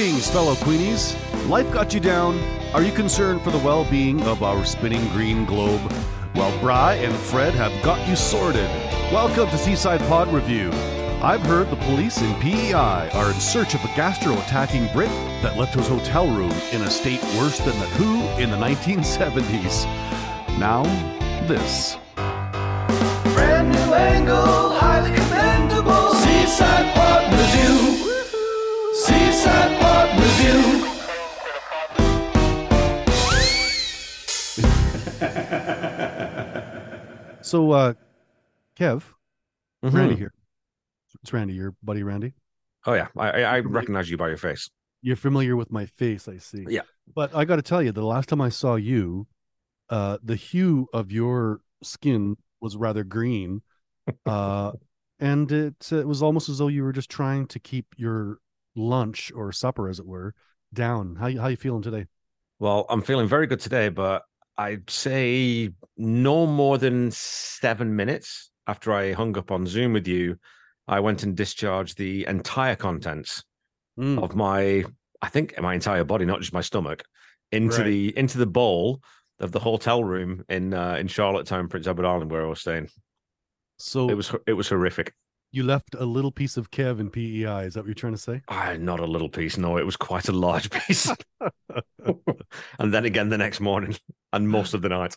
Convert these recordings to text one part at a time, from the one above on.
Greetings, fellow Queenies. Life got you down. Are you concerned for the well being of our spinning green globe? Well, Bry and Fred have got you sorted. Welcome to Seaside Pod Review. I've heard the police in PEI are in search of a gastro attacking Brit that left his hotel room in a state worse than the Who in the 1970s. Now, this. Brand new angle, highly commendable. Seaside Pod Review. Seaside Pod. So, uh, Kev, Mhm. Randy here. It's Randy, your buddy Randy. Oh yeah, I, I, I recognize you by your face. You're familiar with my face, I see. Yeah. But I got to tell you, the last time I saw you, uh, the hue of your skin was rather green, uh, and it, it was almost as though you were just trying to keep your lunch or supper, as it were, down. How you how you feeling today? Well, I'm feeling very good today, but I'd say no more than seven minutes after I hung up on Zoom with you, I went and discharged the entire contents Mm. of my, I think my entire body, not just my stomach, into Right. the into the bowl of the hotel room in uh, in Charlottetown, Prince Edward Island, where I was staying. So It was it was horrific. You left a little piece of Kev in PEI. Is that what you're trying to say? Ah, not a little piece. No, it was quite a large piece. and then again the next morning and most of the night.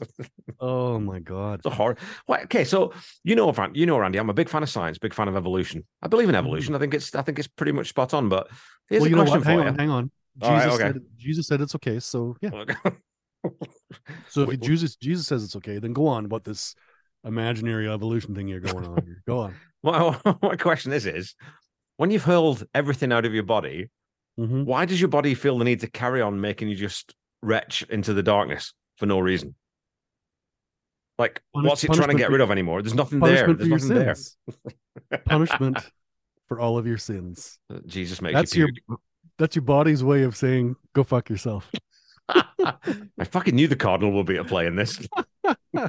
Oh my god. It's a horror. Well, okay, so you know, Fran- you know, Randy, I'm a big fan of science, big fan of evolution. I believe in evolution. I think it's, I think it's pretty much spot on. But here's well, a you know question what? Hang for on, hang on. Jesus right, okay. said Jesus said it's okay. So yeah. So if Wait, Jesus Jesus says it's okay, then go on about this imaginary evolution thing you're going on here. Go on. well, my question is, is when you've hurled everything out of your body, Mhm. why does your body feel the need to carry on making you just retch into the darkness for no reason? Like, Punish- what's it trying to get rid of anymore? There's nothing there. There's nothing there. Punishment for all of your sins. Jesus makes That's you your that's your body's way of saying go fuck yourself. I fucking knew the cardinal would be at play in this.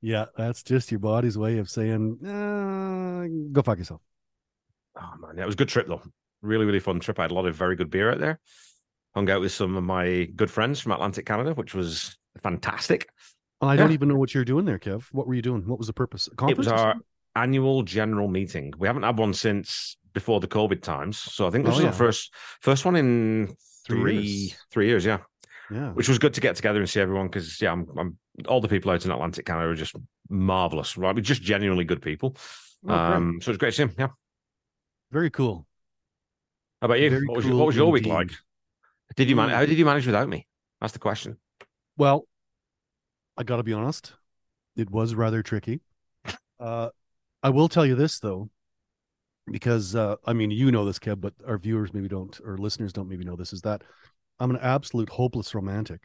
yeah, that's just your body's way of saying uh, go fuck yourself. Oh man, yeah, it was a good trip though. Really, really fun trip. I had a lot of very good beer out there. Hung out with some of my good friends from Atlantic Canada, which was fantastic. I don't Yeah. even know what you're doing there, Kev. What were you doing? What was the purpose? A It was our annual general meeting. We haven't had one since before the COVID times, so I think this Oh, was yeah. our first first one in Three three years. three years, yeah. yeah. Which was good to get together and see everyone because yeah, I'm, I'm all the people out in Atlantic Canada are just marvelous, right? We're just genuinely good people. Oh, um, so it's great to see them. Yeah. Very cool. How about you? Very What was, your, cool what was your week like? Did you man- Mm. How did you manage without me? That's the question. Well, I got to be honest, it was rather tricky. Uh, I will tell you this though, because uh, I mean, you know this, Kev, but our viewers maybe don't, or listeners don't maybe know this. Is that I'm an absolute hopeless romantic,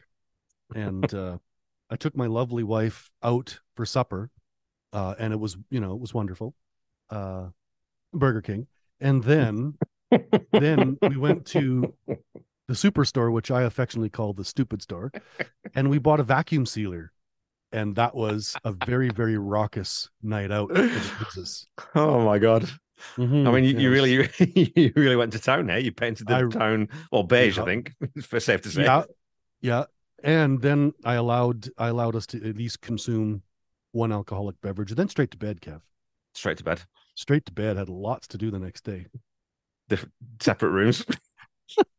and uh, I took my lovely wife out for supper, uh, and it was, you know, it was wonderful, uh, Burger King, and then then we went to the superstore, which I affectionately call the stupid store, and we bought a vacuum sealer. And that was a very, very raucous night out. Oh my god! I mean, you, you really, you really went to town there. You painted the I- town well beige, Yeah. I think, for safe to say. yeah, yeah. And then I allowed I allowed us to at least consume one alcoholic beverage, and then straight to bed, Kev. Straight to bed, Straight to bed. Had lots to do the next day. Different separate rooms,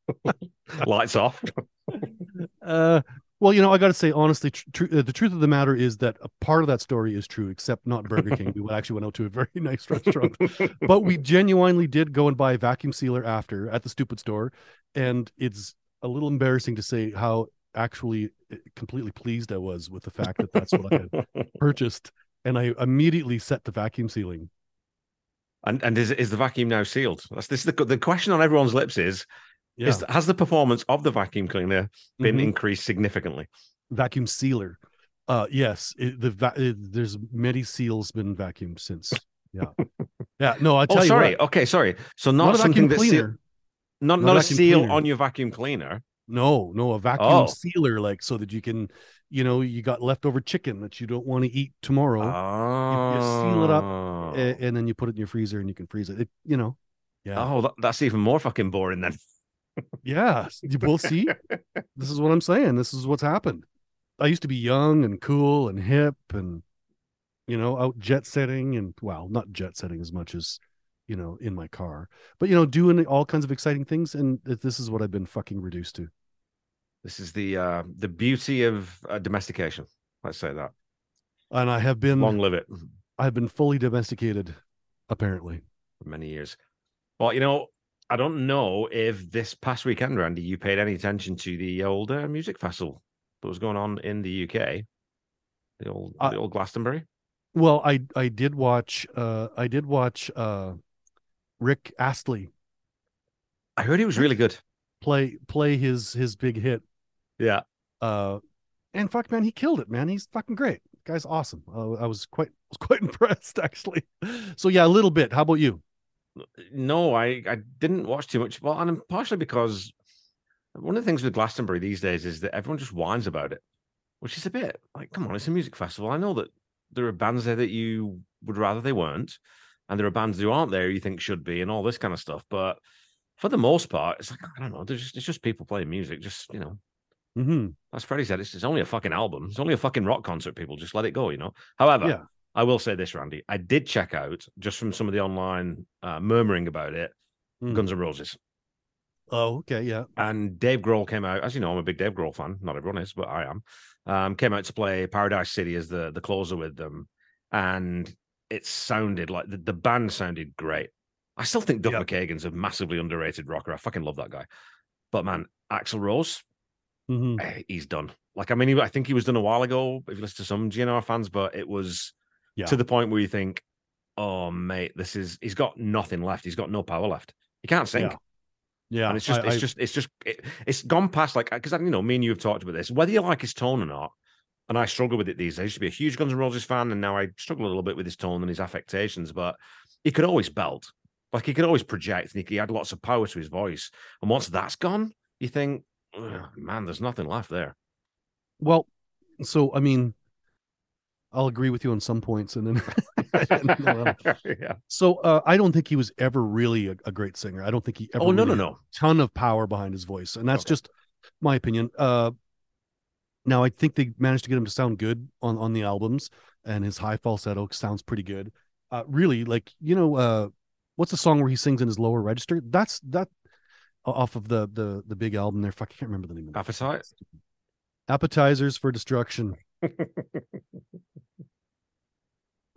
lights off. Uh, well, you know, I got to say honestly, tr- tr- the truth of the matter is that a part of that story is true, except not Burger King. we actually went out to a very nice restaurant, but we genuinely did go and buy a vacuum sealer after at the stupid store, and it's a little embarrassing to say how actually uh, completely pleased I was with the fact that that's what I had purchased, and I immediately set the vacuum sealing. and and is is the vacuum now sealed? That's this is the the question on everyone's lips is Yeah, is has the performance of the vacuum cleaner been Mhm. increased significantly? vacuum sealer. Uh, yes, it, the va- it, there's many seals been vacuumed since. Yeah, yeah. No, I tell Oh, you sorry. what, Okay, sorry. So not, not, a something vacuum that's seal- not Not not a seal cleaner. on your vacuum cleaner. No, no, a vacuum Oh. sealer, like so that you can, you know, you got leftover chicken that you don't want to eat tomorrow, Oh, you seal it up. a- and, then you put it in your freezer and you can freeze it. it you know, Yeah. Oh, that, that's even more fucking boring then. Yeah. You will see. this is what I'm saying. This is what's happened. I used to be young and cool and hip and you know, out jet setting and well, not jet setting as much as you know, in my car, but you know, doing all kinds of exciting things. And this is what I've been fucking reduced to. This is the uh, the beauty of uh, domestication. Let's say that. And I have been, Long live it. I've been fully domesticated, apparently. For many years. Well, you know, I don't know if this past weekend, Randy, you paid any attention to the old uh, music festival that was going on in the UK. The old, Uh, the old Glastonbury. Well, I, I did watch, uh, I did watch, uh, Rick Astley I heard he was really good. play, play his, his big hit. Yeah. Uh, and fuck, man, he killed it, man. He's fucking great. Guy's awesome. Uh, I was quite, was quite impressed actually. So yeah, a little bit. How about you? No, I, I didn't watch too much. Well, and partially because one of the things with Glastonbury these days is that everyone just whines about it, which is a bit like, come on, it's a music festival. I know that there are bands there that you would rather they weren't, and there are bands who aren't there you think should be, and all this kind of stuff. But for the most part, it's like I don't know. There's just it's just people playing music. Just you know, Mm-hmm. as Freddie said, it's, it's only a fucking album. It's only a fucking rock concert. People just let it go. You know. However, Yeah. I will say this, Randy. I did check out just from some of the online uh, murmuring about it. Hmm. Guns N' Roses. Oh, okay. Yeah. And Dave Grohl came out, as you know, I'm a big Dave Grohl fan. Not everyone is, but I am. Um, came out to play Paradise City as the the closer with them, and it sounded like the, the band sounded great. I still think Duff Yeah. McKagan's a massively underrated rocker. I fucking love that guy. But man, Axl Rose, Mhm. eh, he's done. Like, I mean, he, I think he was done a while ago. If you listen to some GNR fans, but it was Yeah. to the point where you think, "Oh, mate, this is he's got nothing left. He's got no power left. He can't sing." Yeah. Yeah. and it's just, I- it's I- just, it's just, it, it's gone past like uh, because you know, me and you have talked about this. Whether you like his tone or not, and I struggle with it these days. I used to be a huge Guns N' Roses fan, and now I struggle a little bit with his tone and his affectations. But he could always belt, like he could always project, and he, he had lots of power to his voice. And once that's gone, you think, man, there's nothing left there. Well, so I mean, I'll agree with you on some points, and then yeah. so uh, I don't think he was ever really a, a great singer. I don't think he ever. Oh no, no, really had no. ton of power behind his voice, and that's Okay. just my opinion. Uh, now I think they managed to get him to sound good on on the albums, and his high falsetto sounds pretty good. Uh, really, like you know, uh, what's the song where he sings in his lower register? That's that off of the the the big album there. Fuck, I can't remember the name of it. Appetite. Appetizers for Destruction.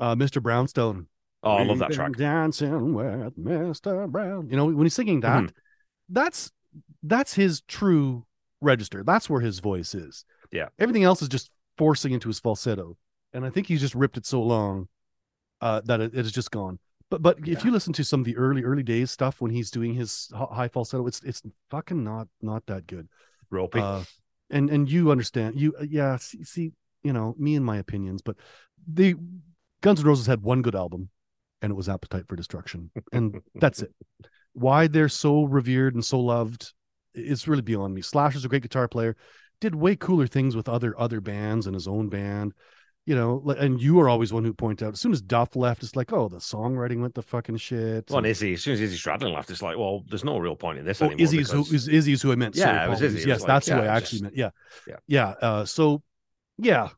Uh, Mr. Brownstone. Oh, I love that track. Dancing with Mr. Brown. You know, when he's singing that, Mhm. that's that's his true register. That's where his voice is. Yeah. Everything else is just forcing into his falsetto. And I think he's just ripped it so long uh, that it, it is just gone. But but if you listen to some of the early early days stuff when he's doing his high falsetto, it's it's fucking not not that good. Ropey. Uh, and and you understand you uh, yeah see, see you know me and my opinions but the guns n' roses had one good album and it was appetite for destruction and that's it why they're so revered and so loved is really beyond me Slash is a great guitar player did way cooler things with other other bands and his own band you know and you are always one who point out as soon as duff left it's like oh the songwriting went to fucking shit well, and Izzy, as soon as Izzy Stradlin left, it's like, well, there's no real point in this Oh, anymore. Izzy's who because- is Izzy's who I meant. Yeah, Sorry, it was. Izzy. It Yes, was like, that's who yeah, I actually just- meant. Yeah, yeah. yeah. Uh, so, yeah,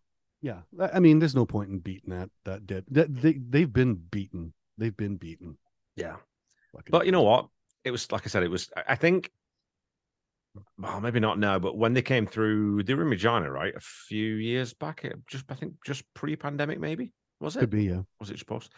yeah. I mean, there's no point in beating that that dead. That, they they've been beaten. They've been beaten. yeah. Fucking- But you know what? It was like I said, it was. I- I think, well, maybe not now, but when they came through, they were in Regina, right? A few years back, eh, just I think just pre-pandemic, maybe was it? could be. Yeah, Was it supposed?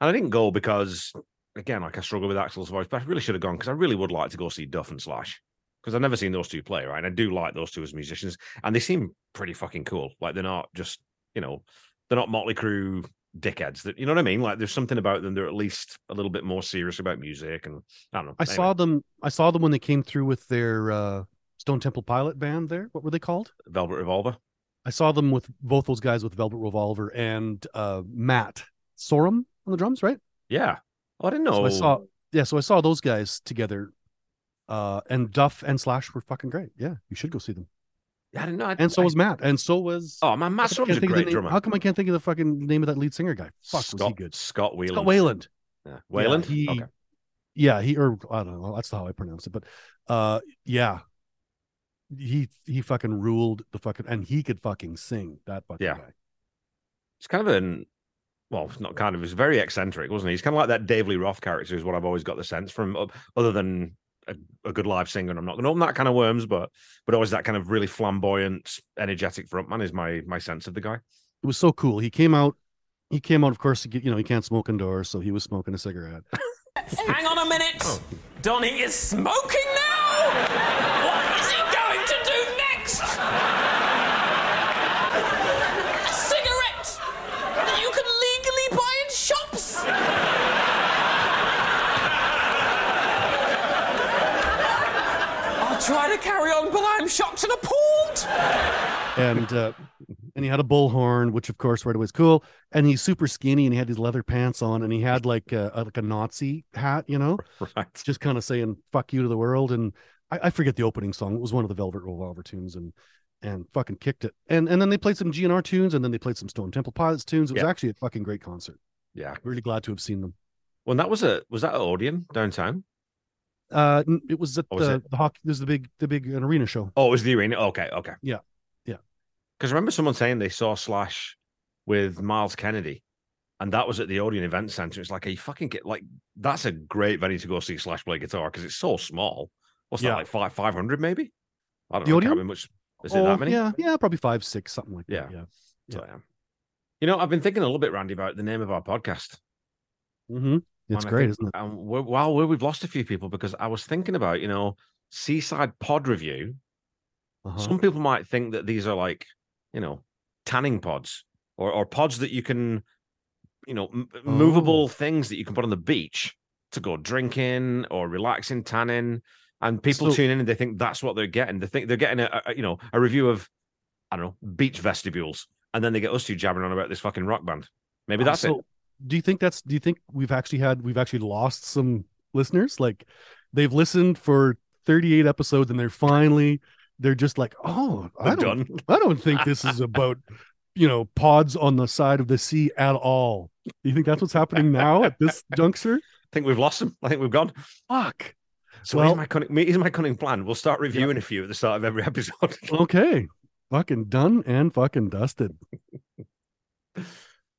And I didn't go because, again, like I struggle with Axl's voice, but I really should have gone because I really would like to go see Duff and Slash because I've never seen those two play, right? And I do like those two as musicians, and they seem pretty fucking cool. Like they're not just, you know, they're not Motley Crue dickheads. That you know what I mean? Like there's something about them. They're at least a little bit more serious about music, and I don't know. I Anyway, saw them. I saw them when they came through with their uh, Stone Temple Pilot band. There, what were they called? Velvet Revolver. I saw them with both those guys with Velvet Revolver and uh, Matt Sorum on the drums, right? Yeah. Oh, I didn't know. So I saw. Yeah, so I saw those guys together. Uh, and Duff and Slash were fucking great. Yeah, you should go see them. I didn't know. I, And so I- was Matt. And so was Oh my Matt I a can't think of the great name- drummer. How come I can't think of the fucking name of that lead singer guy? Fuck, Scott, was he good? Scott Whelan. Scott Wayland. Yeah. Wayland. he- okay. yeah, he or I don't know, that's how I pronounce it, but uh, yeah, he he fucking ruled the fucking, and he could fucking sing that fucking Yeah. guy. It's kind of an well, it's not kind of. He's very eccentric, wasn't he? He's kind of like that Dave Lee Roth character. Is what I've always got the sense from, other than a, a good live singer. And I'm not going to open that kind of worms, but but always that kind of really flamboyant, energetic frontman is my my sense of the guy. It was so cool. He came out. He came out, of course, you know, he can't smoke indoors, so he was smoking a cigarette. Hang on a minute. Oh. Donny is smoking now? What is he going to do next? A cigarette that you can legally buy in shops? I'll try to carry on, but I'm shocked and appalled. and uh, and he had a bullhorn, which of course right away is cool. And he's super skinny, and he had these leather pants on, and he had like a, a- like a Nazi hat, you know, Right. just kind of saying "fuck you" to the world. And I, I forget the opening song. It was one of the Velvet Revolver tunes, and and fucking kicked it. And and then they played some GNR tunes, and then they played some Stone Temple Pilots tunes. It was Yeah. actually a fucking great concert. Yeah. Really glad to have seen them. Well, that was a was that at Odeon downtown? Uh, it was at Oh, the, it? the hockey. There's the big the big arena show. Oh, it was the arena. Okay, okay. Yeah, yeah. Because remember someone saying they saw Slash with Myles Kennedy, and that was at the Odeon Event Center. It's like, a fucking get like that's a great venue to go see Slash play guitar because it's so small. What's Yeah. that like five five hundred maybe? I don't The know. Odeon? Much. Is it Oh, that many? Yeah, yeah, probably five, six, something like Yeah. that. Yeah. So, yeah. You know, I've been thinking a little bit, Randy, about the name of our podcast. Mm-hmm. It's And great, think, isn't it? Um, well, we- we've lost a few people because I was thinking about, you know, Seaside Pod Review. Uh-huh. Some people might think that these are like, you know, tanning pods or, or pods that you can, you know, m- movable Oh. things that you can put on the beach to go drinking or relaxing, tanning. And people So- tune in and they think that's what they're getting. They think they're getting a, a you know a review of, I don't know, beach vestibules, and then they get us two jabbering on about this fucking rock band. Maybe that's it. Do you think that's? Do you think we've actually had we've actually lost some listeners? Like they've listened for 38 episodes and they're finally they're just like, oh, I don't, done. I don't think this is about you know pods on the side of the sea at all. Do you think that's what's happening now at this juncture? I think we've lost them. I think we've gone. Fuck. So Well- here's my cunning. Here's my cunning plan. We'll start reviewing a few at the start of every episode. Okay. Fucking done and fucking dusted.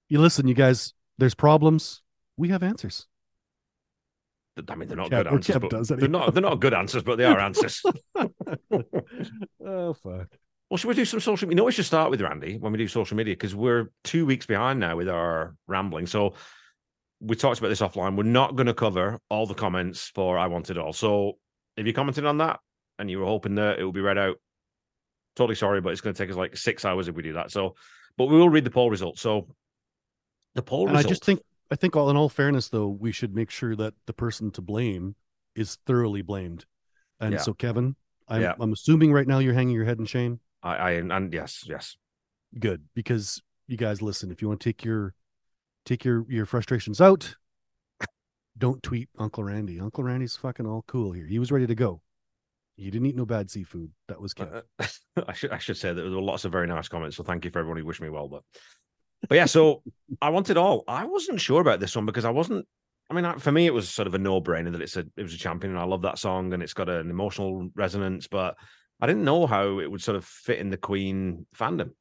you listen, you guys. There's problems. We have answers. I mean, they're not Kev- good answers, Kev but does they're not. They're not good answers, but they are answers. oh fuck. well, should we do some social? You know, we should start with Randy when we do social media because we're two weeks behind now with our rambling. So we talked about this offline. We're not going to cover all the comments for "I Want It All." So if you commented on that and you were hoping that it will be read out, totally sorry, but it's going to take us like six hours if we do that. So, but we will read the poll results. So the poll And I just think I think all in all fairness though, we should make sure that the person to blame is thoroughly blamed. And Yeah. so Kevin, I'm Yeah. I'm assuming right now you're hanging your head in shame. I, I and yes, yes. Good. Because you guys listen, if you want to take your take your your frustrations out, don't tweet Uncle Randy. Uncle Randy's fucking all cool here. He was ready to go. He didn't eat no bad seafood. That was Kev. Uh, I should I should say that there were lots of very nice comments. So thank you for everyone who wished me well. But but yeah, so I wanted all. I wasn't sure about this one because I wasn't. I mean, for me, it was sort of a no brainer that it's a it was a champion, and I love that song, and it's got an emotional resonance. But I didn't know how it would sort of fit in the Queen fandom.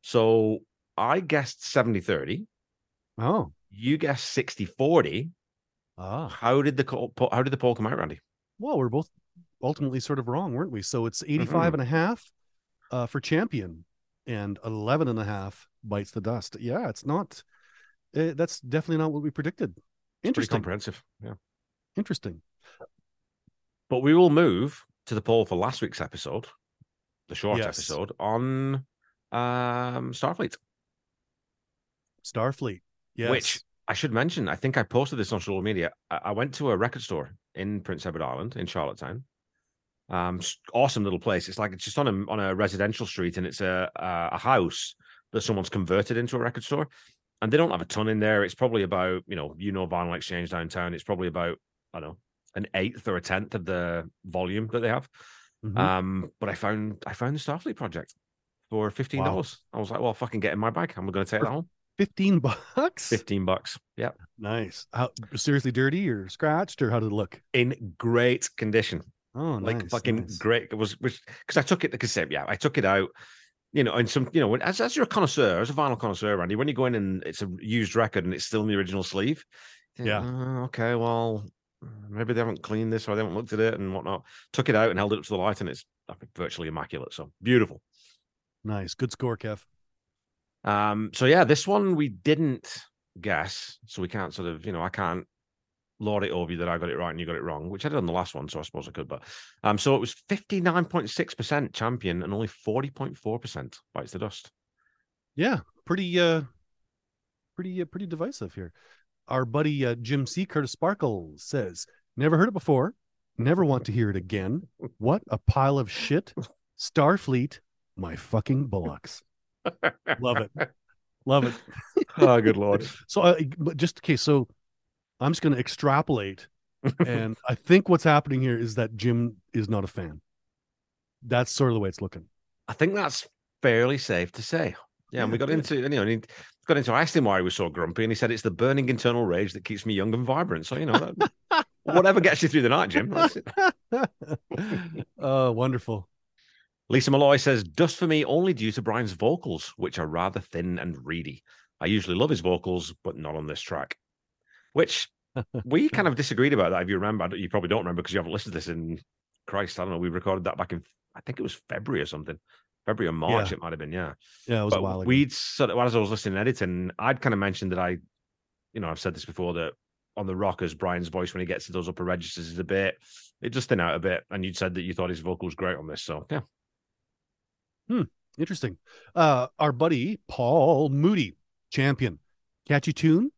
So I guessed 70 30. oh. You guessed 60 40. Ah. How did the how did the poll come out, Randy? Well, we're both ultimately sort of wrong, weren't we? So it's Mm-hmm. 85 and a half uh, for champion and 11 and a half bites the dust. Yeah, it's not, uh, that's definitely not what we predicted. Interesting. comprehensive. Yeah. Interesting. But we will move to the poll for last week's episode, the short Yes. episode on um Starfleet, Starfleet. Yes. which I should mention. I think I posted this on social media. I, I went to a record store in Prince Edward Island in Charlottetown. Um, awesome little place. It's like it's just on a on a residential street, and it's a a, house that someone's converted into a record store. And they don't have a ton in there. It's probably about you know you know Vinyl Exchange downtown. It's probably about I don't know an eighth or a tenth of the volume that they have. Mhm. Um, but I found I found the Starfleet project for fifteen dollars. I was like, well, fucking get in my bag. I'm going to take that home. 15 bucks. 15 bucks. Yeah. Nice. How seriously dirty or scratched or how did it look? In great condition. Oh, like nice, fucking nice. great. It was because I took it because yeah, I took it out. You know, and some, you know, as, as you're a connoisseur, as a vinyl connoisseur, Randy, when you go in and it's a used record and it's still in the original sleeve, think, Yeah. "Oh, okay, well, maybe they haven't cleaned this or they haven't looked at it and whatnot. Took it out and held it up to the light, and it's virtually immaculate. So beautiful. Nice. Good score, Kev. Um, so yeah, this one we didn't guess, so we can't sort of, you know, I can't lord it over you that I got it right and you got it wrong, which I did on the last one, so I suppose I could. But um, so it was fifty nine point six percent champion and only forty point four percent bites the dust. Yeah, pretty uh pretty uh, pretty divisive here. Our buddy uh, Jim C. Curtis Sparkle says, "Never heard it before. Never want to hear it again. What a pile of shit. Starfleet, my fucking bullocks. Love it. Love it. oh, good lord! So, uh, just okay. So, I'm just going to extrapolate, and I think what's happening here is that Jim is not a fan. That's sort of the way it's looking. I think that's fairly safe to say. Yeah, and we got into, you know, and he got into. I asked him why he was so grumpy, and he said it's the burning internal rage that keeps me young and vibrant. So you know, that- whatever gets you through the night, Jim. Oh, wonderful. Lisa Malloy says, Dust for me only due to Brian's vocals, which are rather thin and reedy. I usually love his vocals, but not on this track. Which we kind of disagreed about that. If you remember, you probably don't remember because you haven't listened to this in Christ. I don't know. We recorded that back in, I think it was February or something. February or March, Yeah. it might have been. Yeah. Yeah, it was a while ago. we'd sort of, as I was listening and editing, I'd kind of mentioned that I, you know, I've said this before that on the rockers, Brian's voice when he gets to those upper registers is a bit, it just thin out a bit. And you'd said that you thought his vocal was great on this. So yeah. Hmm. Interesting. Uh, our buddy Paul Moody, champion, catchy tune,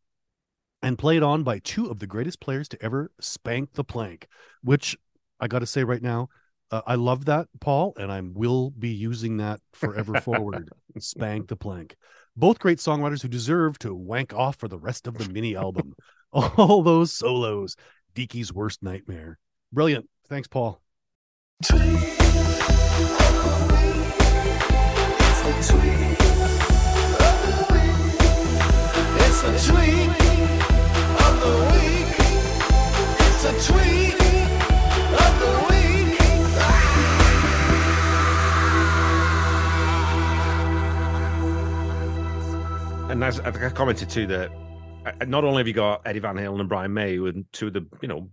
and played on by two of the greatest players to ever spank the plank. Which I got to say right now, uh, I love that Paul, and I will be using that forever forward. spank the plank. Both great songwriters who deserve to wank off for the rest of the mini album. All those solos, Deaky's worst nightmare. Brilliant. Thanks, Paul. It's the tweet And as I think I commented too that uh, not only have you got Eddie Van Halen and Brian May, who are two of the you know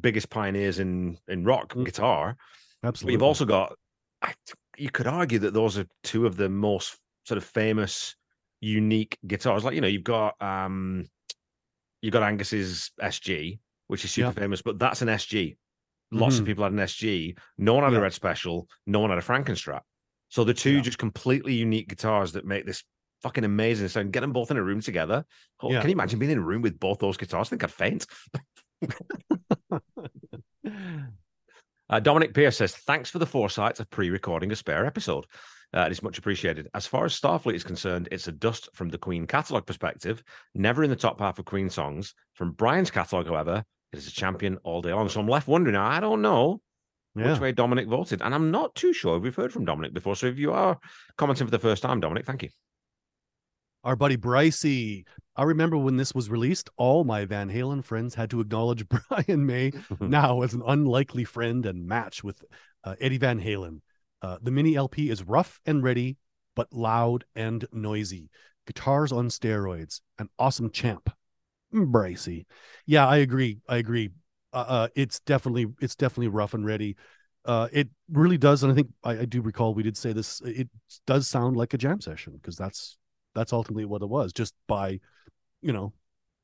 biggest pioneers in in rock Mm. guitar, but Absolutely. you've also got I, you could argue that those are two of the most sort of famous, unique guitars. Like you know, you've got um, you've got Angus's SG, which is super Yeah. famous, but that's an SG. Lots of Mhm. people had an SG. No one had Yeah. a Red Special. No one had a Frankenstrat. So the two Yeah. just completely unique guitars that make this fucking amazing sound. Get them both in a room together. Oh. Can you imagine being in a room with both those guitars? I think I'd faint. Uh, Dominic Pierce says, Thanks for the foresight of pre recording a spare episode. Uh, it is much appreciated. As far as Starfleet is concerned, it's a dust from the Queen catalogue perspective, never in the top half of Queen songs. From Brian's catalogue, however, is a champion all day long. So I'm left wondering, I don't know yeah. which way Dominic voted. And I'm not too sure if we've heard from Dominic before. So if you are commenting for the first time, Dominic, thank you. Our buddy Brycey. I remember when this was released, all my Van Halen friends had to acknowledge Brian May now as an unlikely friend and match with uh, Eddie Van Halen. Uh, the mini LP is rough and ready, but loud and noisy. Guitars on steroids. An awesome champ. Brycey. Yeah, I agree. I agree. Uh, uh, it's definitely it's definitely rough and ready. Uh, it really does, and I think I, I do recall we did say this. It does sound like a jam session because that's that's ultimately what it was, just by you know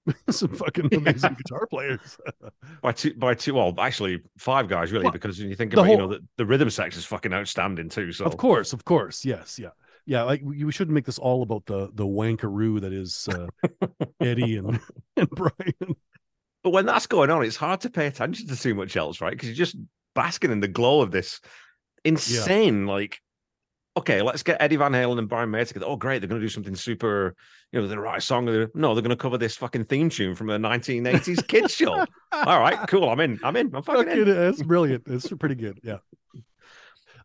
some fucking amazing guitar players. By two, by two, well, actually five guys, really, Well, because when you think about, you know, the, the rhythm section is fucking outstanding too. So Of course, of course, yes, yeah, yeah. Like we, we shouldn't make this all about the the wankaroo that is uh, Eddie and and Brian. But when that's going on, it's hard to pay attention to too much else, right? Because you're just basking in the glow of this insane, like, okay, let's get Eddie Van Halen and Brian May together. Oh, great, they're going to do something super, you know, they're going to write a song. They're- No, they're going to cover this fucking theme tune from a 1980s kids show. All right, cool. I'm in. I'm in. I'm fucking Fucking, in. it's brilliant. It's pretty good. Yeah.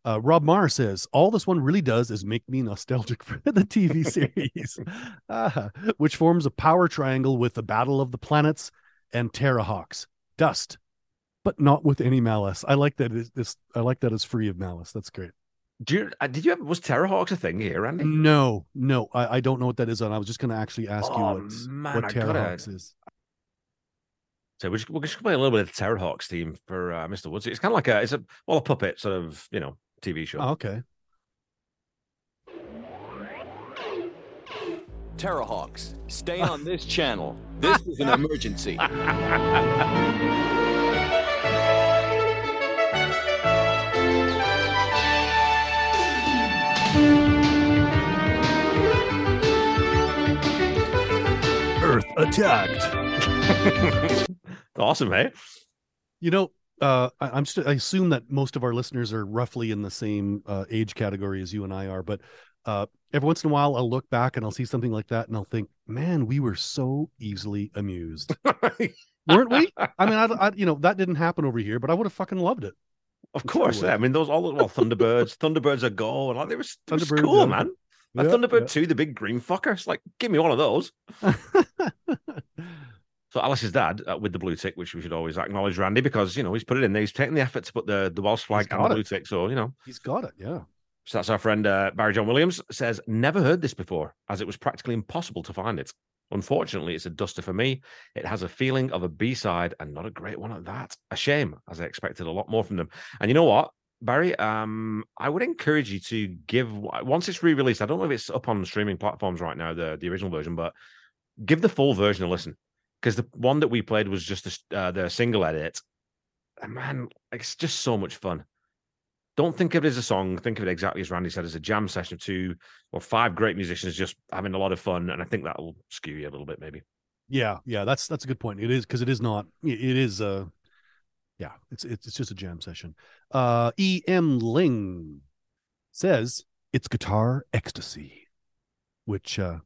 Uh, Rob Marr says all this one really does is make me nostalgic for the TV series, Ah, which forms a power triangle with the Battle of the Planets and Terrahawks. Dust, but not with any malice. I like that. It's, it's I like that it's free of malice. That's great. Do you, uh, did you ever, was Terrahawks a thing here? No, no, I, I don't know what that is, and I was just going to actually ask you Oh, what man, what I gotta- is. So we're just, we're just play a little bit of the Terrahawks theme for uh, Mr. Woods. It's kind of like a, it's a, well, a puppet sort of, you know, TV show. Oh, okay. Terrahawks, stay on this channel. This is an emergency. Earth attacked. awesome, eh? You know, uh, I, I'm st- I assume that most of our listeners are roughly in the same uh, age category as you and I are, but uh, every once in a while I'll look back and I'll see something like that and I'll think, man, we were so easily amused, weren't we? I mean, I, I you know that didn't happen over here, but I would have fucking loved it. Of I'm course, it yeah. I mean, those all the well, Thunderbirds, Thunderbirds are go, and like they were, they were cool, yeah. man. Yeah, Thunderbird two, the big green fucker. It's like, give me one of those. So Alice's dad uh, with the blue tick, which we should always acknowledge, Randy, because you know he's put it in there. He's taken the effort to put the the Welsh flag and the blue tick. So you know, He's got it. Yeah. so that's our friend uh, Barry John Williams says never heard this before, as it was practically impossible to find it. Unfortunately, it's a duster for me. It has a feeling of a B side and not a great one at that. A shame, as I expected a lot more from them. And you know what, Barry? Um, I would encourage you to give once it's re-released. I don't know if it's up on streaming platforms right now, the the original version, but give the full version a listen because the one that we played was just the, uh, the single edit. And man, it's just so much fun. Don't think of it as a song. Think of it exactly as Randy said, as a jam session of two or five great musicians just having a lot of fun. And I think that'll skew you a little bit, maybe. Yeah, yeah, that's that's a good point. It is because it is not. It is. Uh, yeah, it's it's it's just a jam session. Uh, E. M. Ling says it's guitar ecstasy, which uh,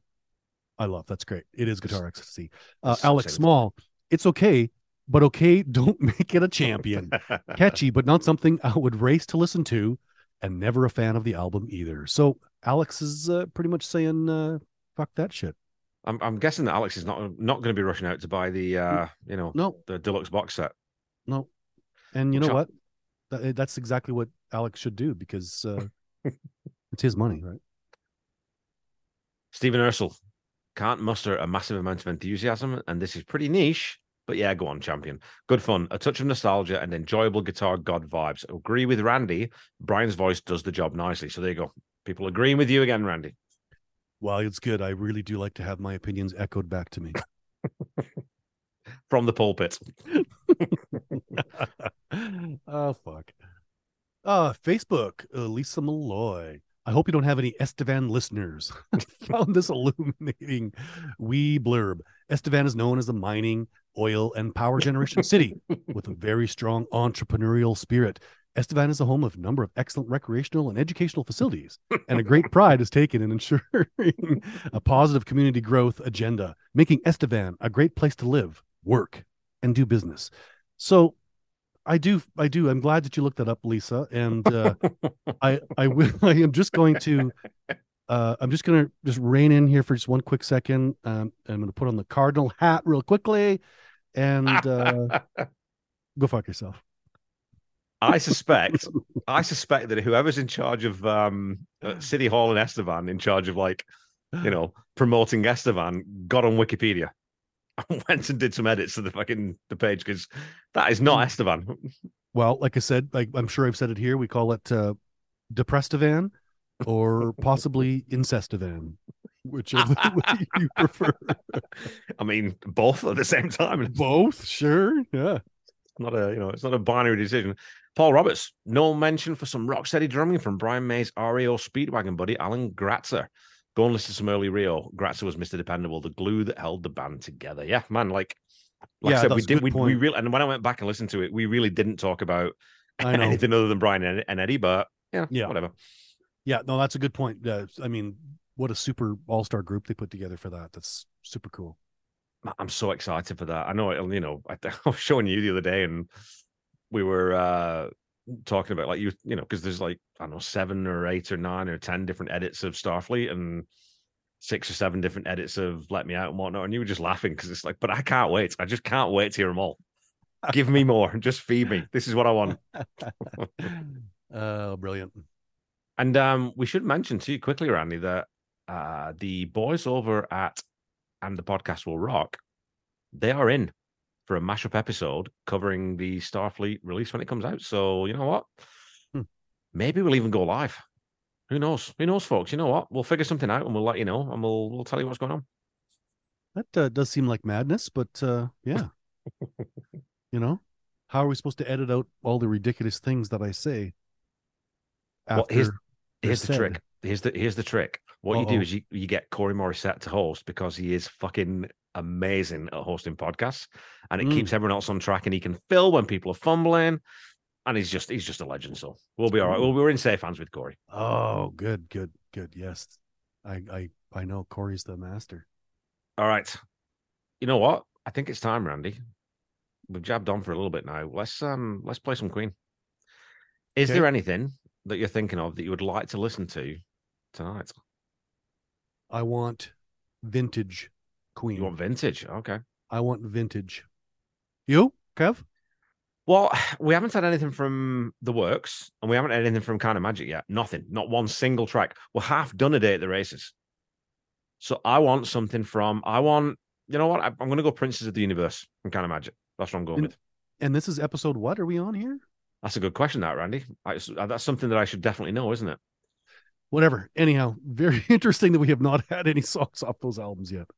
I love. That's great. It is guitar ecstasy. Uh, Alex. Small, it's okay, but okay, don't make it a champion. Catchy, but not something I would race to listen to, and never a fan of the album either. So Alex is uh, pretty much saying, uh, "Fuck that shit." I'm, I'm guessing that Alex is not not going to be rushing out to buy the uh, you know No, the deluxe box set. No. And you Which know I- what? That, that's exactly what Alex should do because uh, it's his money, right? Stephen Ursel can't muster a massive amount of enthusiasm, and this is pretty niche. But yeah, go on, champion. Good fun, a touch of nostalgia, and enjoyable guitar god vibes. Agree with Randy. Brian's voice does the job nicely. So there you go. People agreeing with you again, Randy. Well, it's good. I really do like to have my opinions echoed back to me. From the pulpit. oh fuck. Uh Facebook, uh, Lisa Malloy. I hope you don't have any Estevan listeners. Found this illuminating wee blurb. Estevan is known as a mining, oil, and power generation city with a very strong entrepreneurial spirit. Estevan is the home of a number of excellent recreational and educational facilities, and a great pride is taken in ensuring a positive community growth agenda, making Estevan a great place to live, work, and do business. So I do I do I'm glad that you looked that up, Lisa. And uh I I will I am just going to uh I'm just gonna just rein in here for just one quick second. Um I'm gonna put on the cardinal hat real quickly and uh go fuck yourself. I suspect, I suspect that whoever's in charge of um, uh, City Hall and Estevan, in charge of like, you know, promoting Estevan, got on Wikipedia and went and did some edits to the fucking the page because that is not Estevan. Well, like I said, like I'm sure I've said it here, we call it uh depressivan or possibly incestivan, whichever way you prefer. I mean, both at the same time. Both, sure. Yeah. not a you know, it's not a binary decision. Paul Roberts, no mention for some rock steady drumming from Brian May's REO Speedwagon buddy Alan Gratzer. Go and listen to some early Rio. Gratzer was Mr. Dependable, the glue that held the band together. Yeah, man, like, like Yeah, I said, we did we, we really and when I went back and listened to it, we really didn't talk about I know. anything other than Brian and, and Eddie, but yeah, Yeah. whatever. Yeah, no, that's a good point. Uh, I mean, what a super all star group they put together for that. That's super cool. I'm so excited for that. I know, you know, I, I was showing you the other day, and we were uh talking about like you you know because there's like I don't know seven or eight or nine or ten different edits of Starfleet and six or seven different edits of Let Me Out and whatnot, and you were just laughing because it's like, but I can't wait. I just can't wait to hear them all. Give me more. Just feed me. This is what I want. Oh, brilliant. And um, we should mention to you quickly, Randy, that uh, the boys over at and the podcast will rock. They are in for a mashup episode covering the Starfleet release when it comes out. So you know what? Hmm. Maybe we'll even go live. Who knows? Who knows, folks? You know what? We'll figure something out and we'll let you know, and we'll we'll tell you what's going on. That uh, does seem like madness, but uh, yeah. you know, how are we supposed to edit out all the ridiculous things that I say? Well, here's- Here's the said. trick. Here's the here's the trick. What you Uh-oh. do is you, you get Corey Morrissette to host because he is fucking amazing at hosting podcasts, and it Mm. keeps everyone else on track. And he can fill when people are fumbling, and he's just he's just a legend. So we'll be all right. Well, we're in safe hands with Corey. Oh, good, good, good. Yes, I, I, I know Corey's the master. All right. You know what? I think it's time, Randy. We've jabbed on for a little bit now. Let's um let's play some Queen. Is Okay. there anything that you're thinking of that you would like to listen to tonight? I want vintage Queen. You want vintage? Okay. I want vintage. You, Kev? Well, we haven't had anything from the works, and we haven't had anything from Kind of Magic yet. Nothing, not one single track. We're half done a day at the races. So I want something from. I want. You know what? I, I'm going to go Princes of the Universe from Kind of Magic. That's what I'm going And- with. And this is episode what are we on here? That's a good question, that Randy. I, uh, that's something that I should definitely know, isn't it? Whatever. Anyhow, very interesting that we have not had any songs off those albums yet.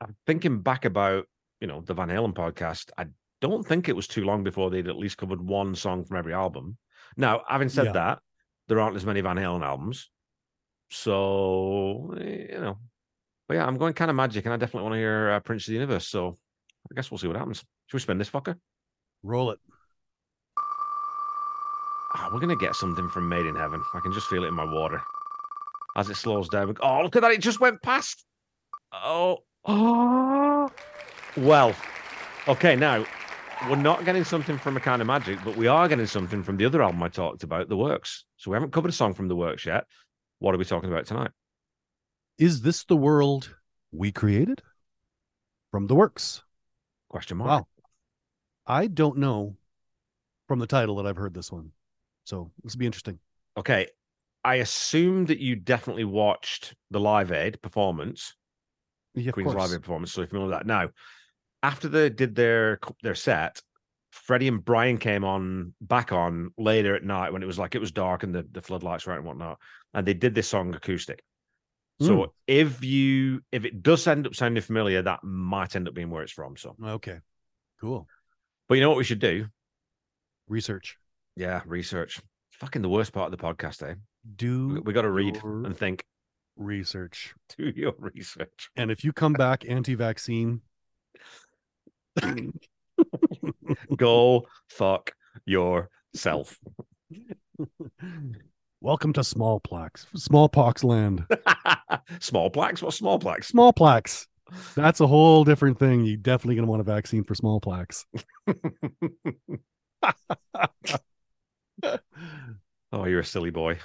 I'm thinking back about you know the Van Halen podcast. I don't think it was too long before they'd at least covered one song from every album. Now, having said Yeah. that, there aren't as many Van Halen albums, so you know. But yeah, I'm going kind of magic, and I definitely want to hear uh, Prince of the Universe. So I guess we'll see what happens. Should we spin this fucker? Roll it. Ah, we're gonna get something from Made in Heaven. I can just feel it in my water as it slows down. Oh, look at that! It just went past. Oh, oh. Well, okay. Now we're not getting something from a kind of magic, but we are getting something from the other album I talked about, The Works. So we haven't covered a song from The Works yet. What are we talking about tonight? Is this the world we created? From the works. Question mark. Wow. I don't know from the title that I've heard this one. So this will be interesting. Okay. I assume that you definitely watched the Live Aid performance. Yeah, Queen's course. Live performance. So if you know that now, after they did their their set, Freddie and Brian came on back on later at night when it was like it was dark and the, the floodlights were out and whatnot, and they did this song acoustic. So Mm. if you if it does end up sounding familiar, that might end up being where it's from. So, Okay. Cool. but you know what we should do? Research. Yeah, research. Fucking the worst part of the podcast, eh? Do We, we got to read your and think. Research. Do your research. And if you come back anti-vaccine, Go fuck yourself. welcome to smallpox. Smallpox land. smallpox? plaques? What small? Smallpox. That's a whole different thing. You definitely gonna want a vaccine for smallpox. oh, you're a silly boy.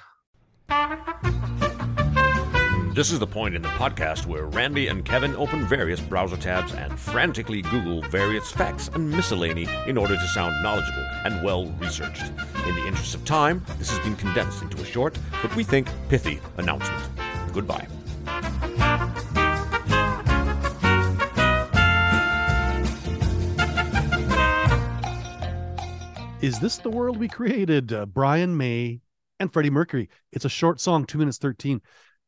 This is the point in the podcast where Randy and Kevin open various browser tabs and frantically Google various facts and miscellany in order to sound knowledgeable and well researched. In the interest of time, this has been condensed into a short, but we think pithy announcement. Goodbye. Is this the world we created? Uh, Brian May and Freddie Mercury. It's a short song, two minutes thirteen,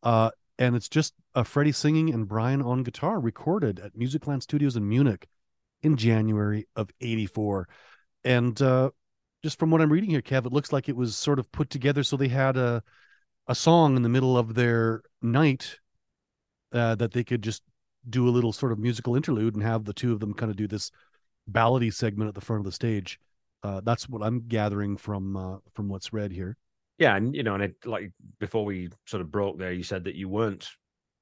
uh, and it's just uh, Freddie singing and Brian on guitar, recorded at Musicland Studios in Munich in January of '84. And uh, just from what I'm reading here, Kev, it looks like it was sort of put together so they had a a song in the middle of their night uh, that they could just do a little sort of musical interlude and have the two of them kind of do this ballady segment at the front of the stage. Uh, that's what I'm gathering from uh, from what's read here. Yeah, and you know, and it, like before we sort of broke there, you said that you weren't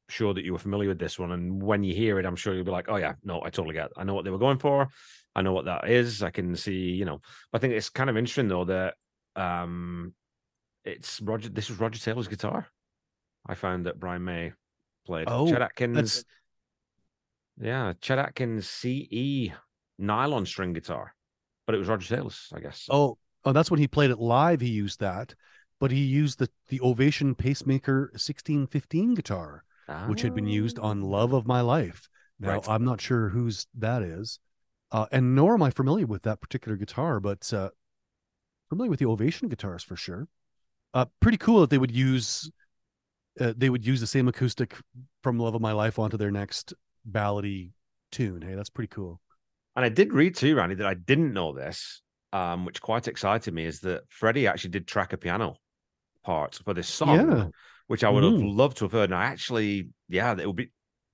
sure that you were familiar with this one, and when you hear it, I'm sure you'll be like, "Oh yeah, no, I totally get. It. I know what they were going for. I know what that is. I can see, you know." I think it's kind of interesting though that um, it's Roger. This was Roger Taylor's guitar. I found that Brian May played. Oh, Chet Atkins. that's- Yeah, Chet Atkins CE nylon string guitar, but it was Roger Taylor's, I guess. Oh, oh, that's when he played it live. He used that, but he used the the Ovation Pacemaker 1615 guitar, which had been used on "Love of My Life." Now Right. I'm not sure whose that is, uh, and nor am I familiar with that particular guitar, but uh, familiar with the Ovation guitars for sure. Uh, pretty cool that they would use uh, they would use the same acoustic from "Love of My Life" onto their next ballady tune. Hey, that's pretty cool. And I did read too, Randy, that I didn't know this, um, which quite excited me, is that Freddie actually did track a piano part for this song, Yeah. which I would have Mhm. loved to have heard. And I actually, yeah, it would be.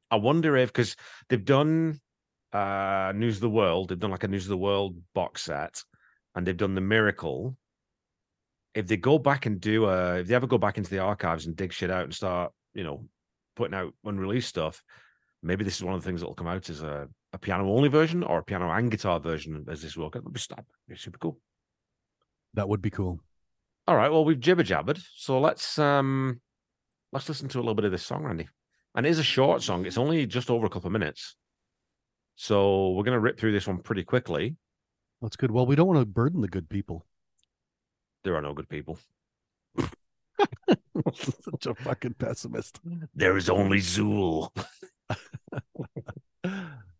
I wonder if because they've done uh News of the World, they've done like a News of the World box set, and they've done the Miracle. If they go back and do a, if they ever go back into the archives and dig shit out and start, you know, putting out unreleased stuff, maybe this is one of the things that will come out as a, a piano only version or a piano and guitar version as this work. That'd be, that'd be super cool. That would be cool. All right, well we've jibber jabbered, so let's um let's listen to a little bit of this song, Randy. And it is a short song; it's only just over a couple of minutes, so we're gonna rip through this one pretty quickly. That's good. Well, we don't want to burden the good people. There are no good people. Such a fucking pessimist. There is only Zuul.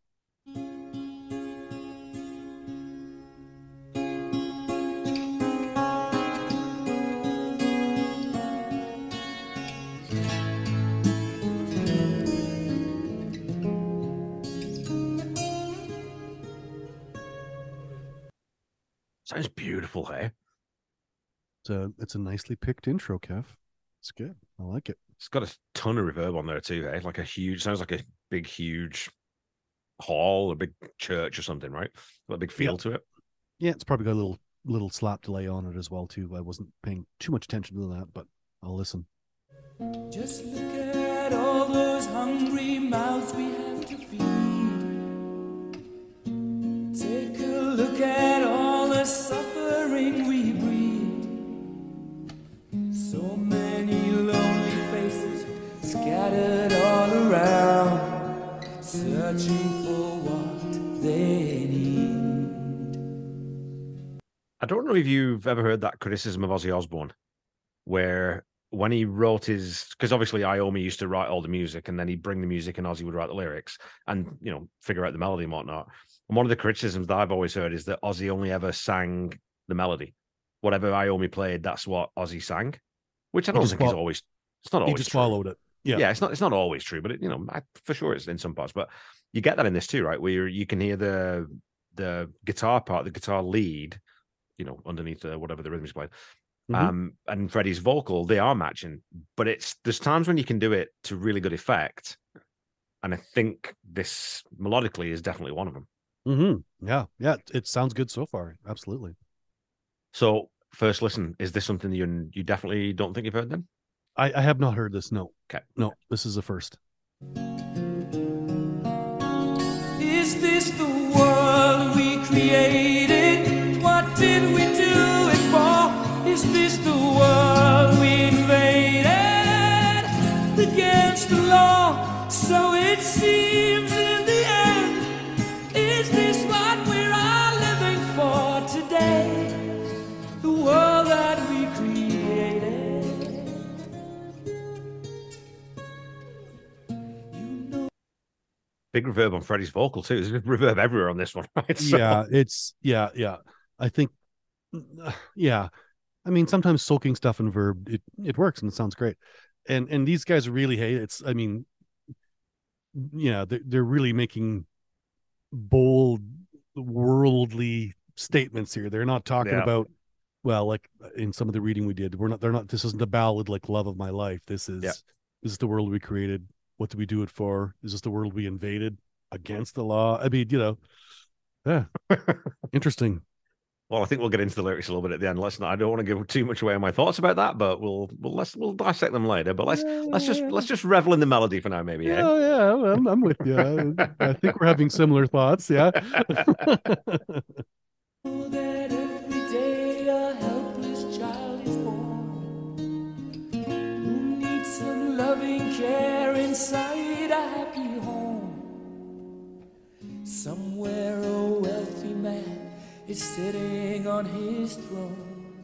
Sounds beautiful, hey? It's a it's a nicely picked intro, Kev. It's good. I like it. It's got a ton of reverb on there too, hey? Like a huge sounds like a big, huge hall, a big church or something, right? Got a big feel Yeah. to it. Yeah, it's probably got a little little slap delay on it as well too. I wasn't paying too much attention to that, but I'll listen. Just look at all those hungry mouths we have to feed. Take a look at all the suffering we breed. So many lonely faces scattered all around, searching for what they need. I don't know if you've ever heard that criticism of Ozzy Osbourne, where when he wrote his, because obviously Iommi used to write all the music, and then he'd bring the music, and Ozzy would write the lyrics, and you know figure out the melody and whatnot. And one of the criticisms that I've always heard is that Ozzy only ever sang the melody. Whatever Iommi played, that's what Ozzy sang, which I don't think is always. It's not always. He just true. followed it. Yeah. yeah, it's not it's not always true, but it, you know, I, for sure it's in some parts. But you get that in this too, right? Where you can hear the the guitar part, the guitar lead, you know, underneath the, whatever the rhythm is played, Mhm. um, and Freddie's vocal, they are matching. But it's there's times when you can do it to really good effect, and I think this melodically is definitely one of them. Mm-hmm. Yeah. Yeah. It, it sounds good so far. Absolutely. So first listen, is this something you you definitely don't think you've heard then? I, I have not heard this. No. Okay. No, this is the first. Is this the world we created? Big reverb on Freddie's vocal too. There's reverb everywhere on this one, right? So- Yeah. It's yeah. Yeah. I think. Uh, yeah. I mean, sometimes soaking stuff in verb it it works and it sounds great, and and these guys really hey it's I mean, yeah they're they're really making bold worldly statements here. They're not talking Yeah. about well like in some of the reading we did we're not they're not this isn't a ballad like love of my life this is Yeah. this is the world we created what do we do it for is this the world we invaded against the law i mean you know yeah interesting Well, I think we'll get into the lyrics a little bit at the end. Let's not. I don't want to give too much away on my thoughts about that, but we'll we'll let's we'll dissect them later. But let's let's just let's just revel in the melody for now, maybe. eh? yeah yeah I'm, I'm with you I think we're having similar thoughts yeah care inside a happy home. Somewhere a wealthy man is sitting on his throne,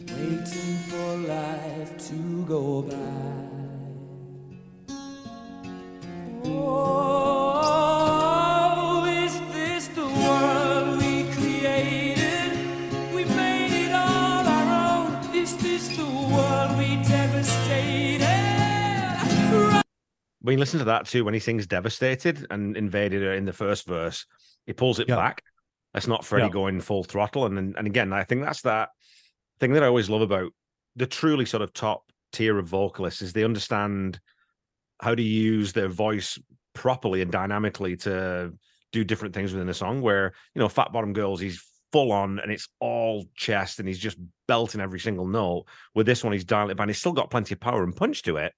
waiting for life to go by. Oh, When you listen to that too, when he sings "Devastated" and "Invaded" Her in the first verse, he pulls it Yeah. back. That's not Freddie Yeah. going full throttle, and and again, I think that's that thing that I always love about the truly sort of top tier of vocalists is they understand how to use their voice properly and dynamically to do different things within a song. Where you know, Fat Bottom Girls, he's full on and it's all chest and he's just belting every single note. With this one, he's dialing it back. He's still got plenty of power and punch to it,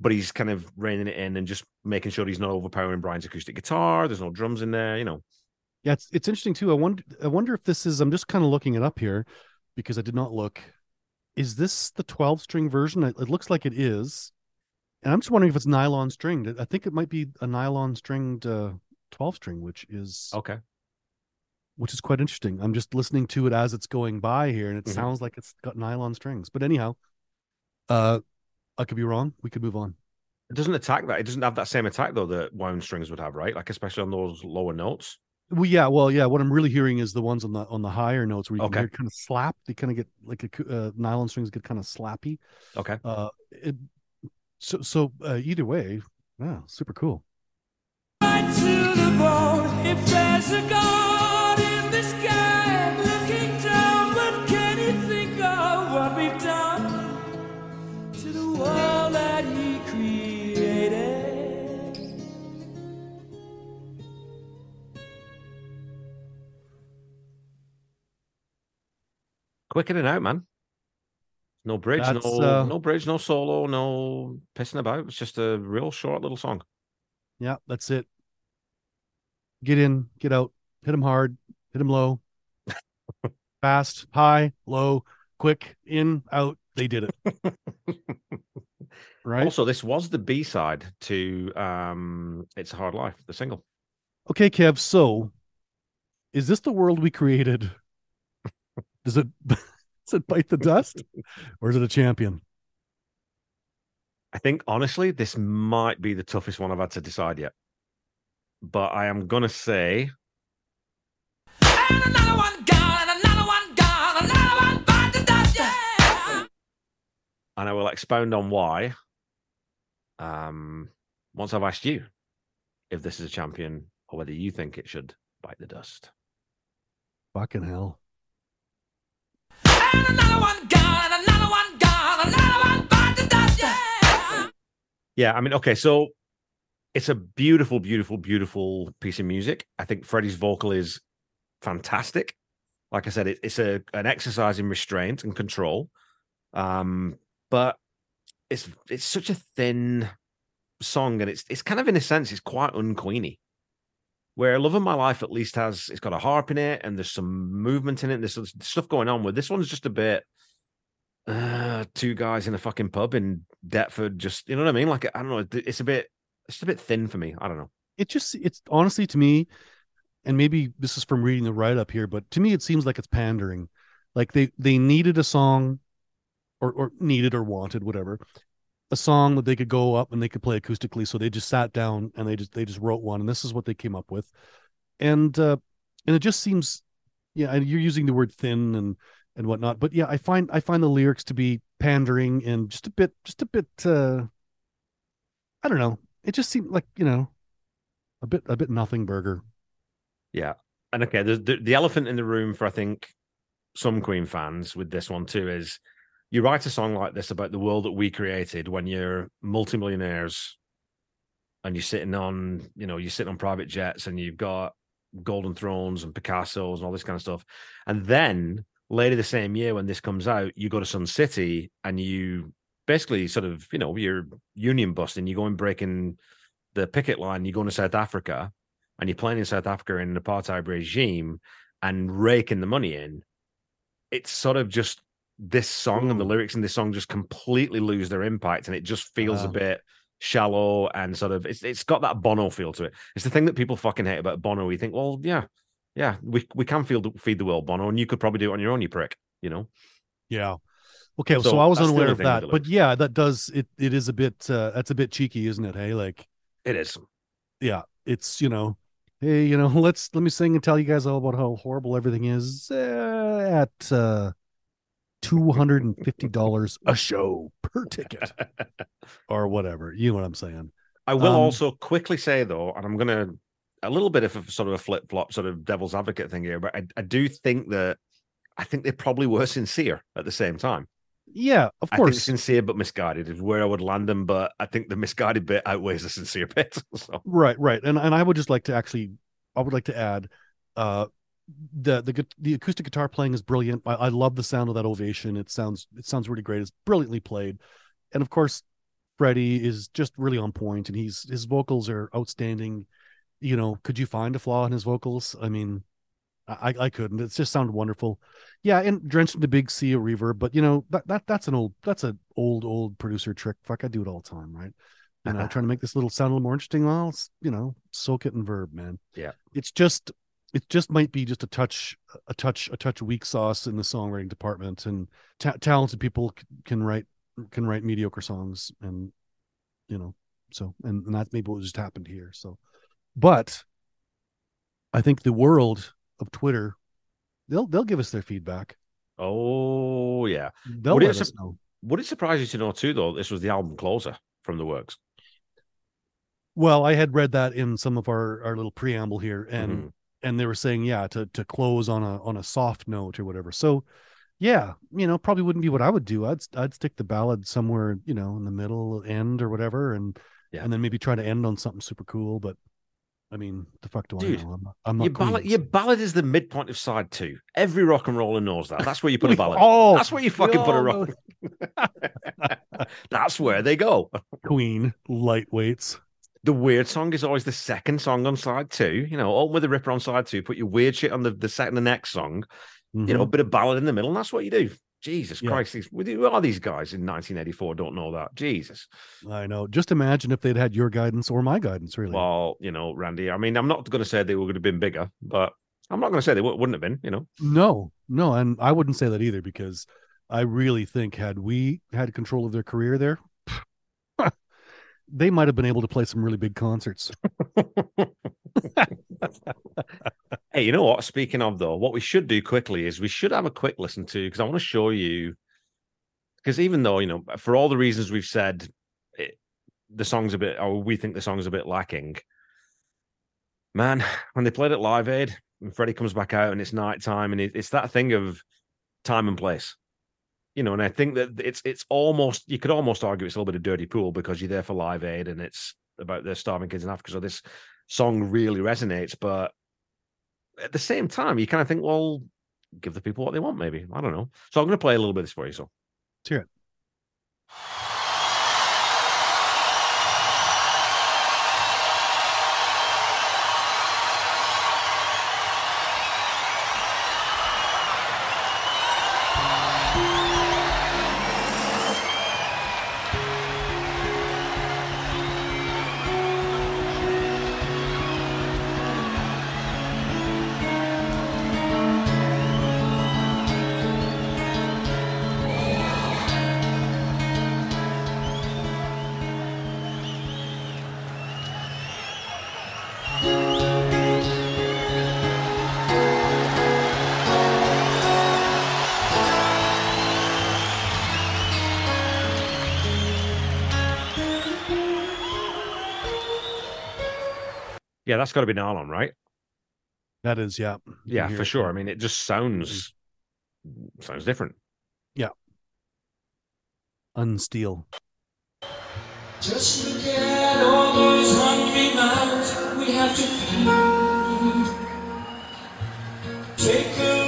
but he's kind of reining it in and just making sure he's not overpowering Brian's acoustic guitar. There's no drums in there, you know. Yeah, it's it's interesting too. I wonder I wonder if this is I'm just kind of looking it up here because I did not look. Is this the 12 string version? It, it looks like it is. And I'm just wondering if it's nylon stringed. I think it might be a nylon stringed uh 12 string, which is Okay. which is quite interesting. I'm just listening to it as it's going by here, and it Mhm. sounds like it's got nylon strings. But anyhow, uh I could be wrong. We could move on. It doesn't attack that. It doesn't have that same attack though that wound strings would have, right? Like especially on those lower notes. Well, yeah, well, yeah. What I'm really hearing is the ones on the on the higher notes where you Okay. can hear kind of slap. They kind of get like a, uh, nylon strings get kind of slappy. Okay. Uh, it, so so uh, either way, yeah, super cool. Quick in and out, man. No bridge, That's, no uh, no bridge, no solo, no pissing about. It's just a real short little song. Yeah, that's it. Get in, get out, hit him hard, hit him low, fast, high, low, quick, in, out. They did it. right. Also, this was the B side to um It's a Hard Life, the single. Okay, Kev. So, is this the world we created? Does it does it bite the dust, or is it a champion? I think honestly, this might be the toughest one I've had to decide yet. But I am gonna say And another one gone, and another one gone, another one bite the dust, yeah. and I will expound on why. Um, once I've asked you if this is a champion or whether you think it should bite the dust. Fucking hell. Yeah. I mean, okay, so it's a beautiful, beautiful, beautiful piece of music. I think Freddie's vocal is fantastic. Like I said, it, it's a an exercise in restraint and control. Um, but it's it's such a thin song, and it's it's kind of in a sense it's quite unqueeny. Where Love of My Life at least has it's got a harp in it, and there's some movement in it. And There's stuff going on. With this one's just a bit uh, two guys in a fucking pub in Deptford. Just you know what I mean? Like I don't know. It's a bit it's a bit thin for me. I don't know. It just it's honestly to me, and maybe this is from reading the write up here, but to me it seems like it's pandering. Like they they needed a song, or or needed or wanted whatever, a song that they could go up and they could play acoustically. So they just sat down and they just they just wrote one, and this is what they came up with, and uh and it just seems, yeah, you're using the word thin and and whatnot, but yeah, I find I find the lyrics to be pandering and just a bit just a bit uh I don't know. It just seemed like you know a bit a bit nothing burger. Yeah. And okay, the, the the elephant in the room for I think some Queen fans with this one too is you write a song like this about the world that we created when you're multimillionaires and you're sitting on, you know, you're sitting on private jets and you've got golden thrones and Picasso's and all this kind of stuff. And then later the same year when this comes out, you go to Sun City and you basically sort of, you know, you're union busting, you go and breaking the picket line, you go into South Africa and you're playing in South Africa in an apartheid regime and raking the money in, it's sort of just this song and the lyrics in this song just completely lose their impact, and it just feels a bit shallow and sort of it's it's got that Bono feel to it. It's the thing that people fucking hate about Bono. You think, well, yeah, yeah, we we can feel the, feed the world, Bono, and you could probably do it on your own, you prick. You know, Yeah. Okay, so, So I was unaware of that, but yeah, that does it. It is a bit. Uh, that's a bit cheeky, isn't it? Hey, like, it is. yeah, it's you know, hey, you know, let's let me sing and tell you guys all about how horrible everything is uh, at uh, two hundred and fifty dollars a show per ticket, or whatever. You know what I'm saying? I will Um, also quickly say though, and I'm gonna a little bit of a sort of a flip flop sort of devil's advocate thing here, but I, I do think that I think they probably were sincere at the same time. Yeah, of I think course. sincere but misguided is where I would land them, but I think the misguided bit outweighs the sincere bit. So Right, right, and and I would just like to actually, I would like to add, uh, the the the acoustic guitar playing is brilliant. I, I love the sound of that ovation. It sounds it sounds really great. It's brilliantly played, and of course, Freddie is just really on point, and he's his vocals are outstanding. You know, could you find a flaw in his vocals? I mean, I I couldn't. It just sounded wonderful. Yeah, and drenched in the big sea of reverb, but you know that that that's an old that's an old old producer trick. Fuck, I do it all the time, right? and I'm trying to make this little sound a little more interesting. Well, it's, you know, soak it in verb, man. Yeah. It's just it just might be just a touch a touch a touch weak sauce in the songwriting department and ta- talented people c- can write can write mediocre songs and you know so and, and that's maybe what just happened here so but i think the world of twitter they'll they'll give us their feedback oh yeah. they'll Would it let sup- us know Would it surprise you to know too though, this was the album closer from the works? well i had read that in some of our our little preamble here and Mhm. And they were saying yeah to to close on a on a soft note or whatever so yeah you know probably wouldn't be what i would do i'd i'd stick the ballad somewhere you know in the middle end or whatever and Yeah. and then maybe try to end on something super cool but i mean the fuck do Dude, i know i'm not, I'm not Your ballad, your ballad is the midpoint of side two. Every rock and roller knows that. That's where you put a ballad. all- That's where you fucking put a rock. That's where they go. queen lightweights The weird song is always the second song on side two. You know, open with the ripper on side two, put your weird shit on the, the second, the next song, you know, a Mhm. bit of ballad in the middle, and that's what you do. Jesus Yeah. Christ, these, who are these guys in 1984? Don't know that. Jesus. i know just imagine if they'd had your guidance or my guidance really Well, you know, Randy. I mean, I'm not going to say they were going to have been bigger, but I'm not going to say they wou- wouldn't have been. You know, No, no, and I wouldn't say that either because I really think had we had control of their career there, they might have been able to play some really big concerts. Hey, you know what? Speaking of though, what we should do quickly is we should have a quick listen to because I want to show you. Because even though you know, for all the reasons we've said, it, the song's a bit, or we think the song's a bit lacking. Man, when they played at Live Aid, and Freddie comes back out and it's nighttime, and it, it's that thing of time and place, you know. And I think that it's it's almost you could almost argue it's a little bit of dirty pool because you're there for Live Aid and it's about the starving kids in Africa. So this song really resonates, but at the same time, you kind of think, well, give the people what they want, maybe. I don't know. So I'm going to play a little bit of this for you. So Let's hear it. That's got to be Nylon, right? That is, yeah, Yeah, for it. sure. I mean, it just sounds mm. sounds different. Yeah. Unsteel. Just look at all those hungry mouths we have to feed. Take a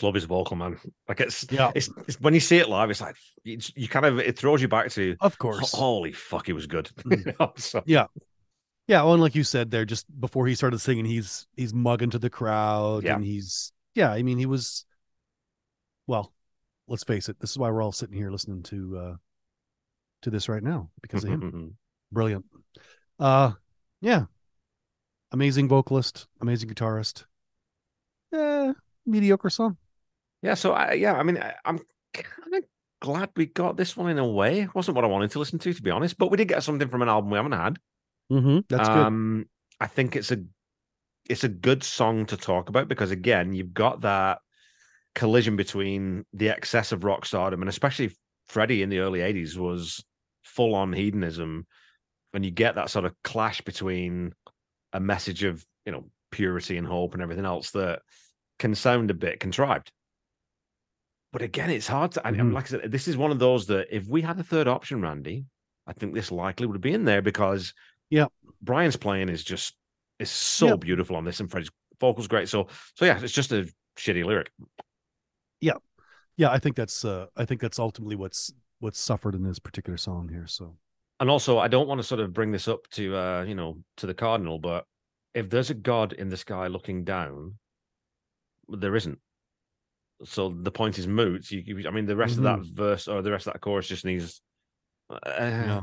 just love his vocal, man. Like it's Yeah. it's, it's when you see it live, it's like it's, you kind of it throws you back to Of course. holy fuck, he was good. Mm. So- Yeah. Yeah, well, and like you said there, just before he started singing, he's he's mugging to the crowd, Yeah. and he's yeah. I mean, he was. Well, let's face it. This is why we're all sitting here listening to uh to this right now because of him. Brilliant. Uh, yeah. Amazing vocalist, amazing guitarist. Eh, mediocre song. Yeah, so I, yeah, I mean, I, I'm kind of glad we got this one in a way. It wasn't what I wanted to listen to, to be honest, but we did get something from an album we haven't had. Mm-hmm. That's good. um, I think it's a it's a good song to talk about because again, you've got that collision between the excess of rock stardom and especially Freddie in the early '80s was full on hedonism, and you get that sort of clash between a message of you know purity and hope and everything else that can sound a bit contrived. But again, it's hard to. Mhm. like I said, this is one of those that if we had a third option, Randy, I think this likely would be in there because Yeah. Brian's playing is just is so Yeah. beautiful on this, and Freddie's vocals great. So so yeah, it's just a shitty lyric. Yeah, yeah, I think that's uh I think that's ultimately what's what's suffered in this particular song here. So And also, I don't want to sort of bring this up to uh, you know, to the cardinal, but if there's a god in the sky looking down, there isn't. So the point is moot. You, you I mean, the rest of that verse or the rest of that chorus just needs. Uh, Yeah.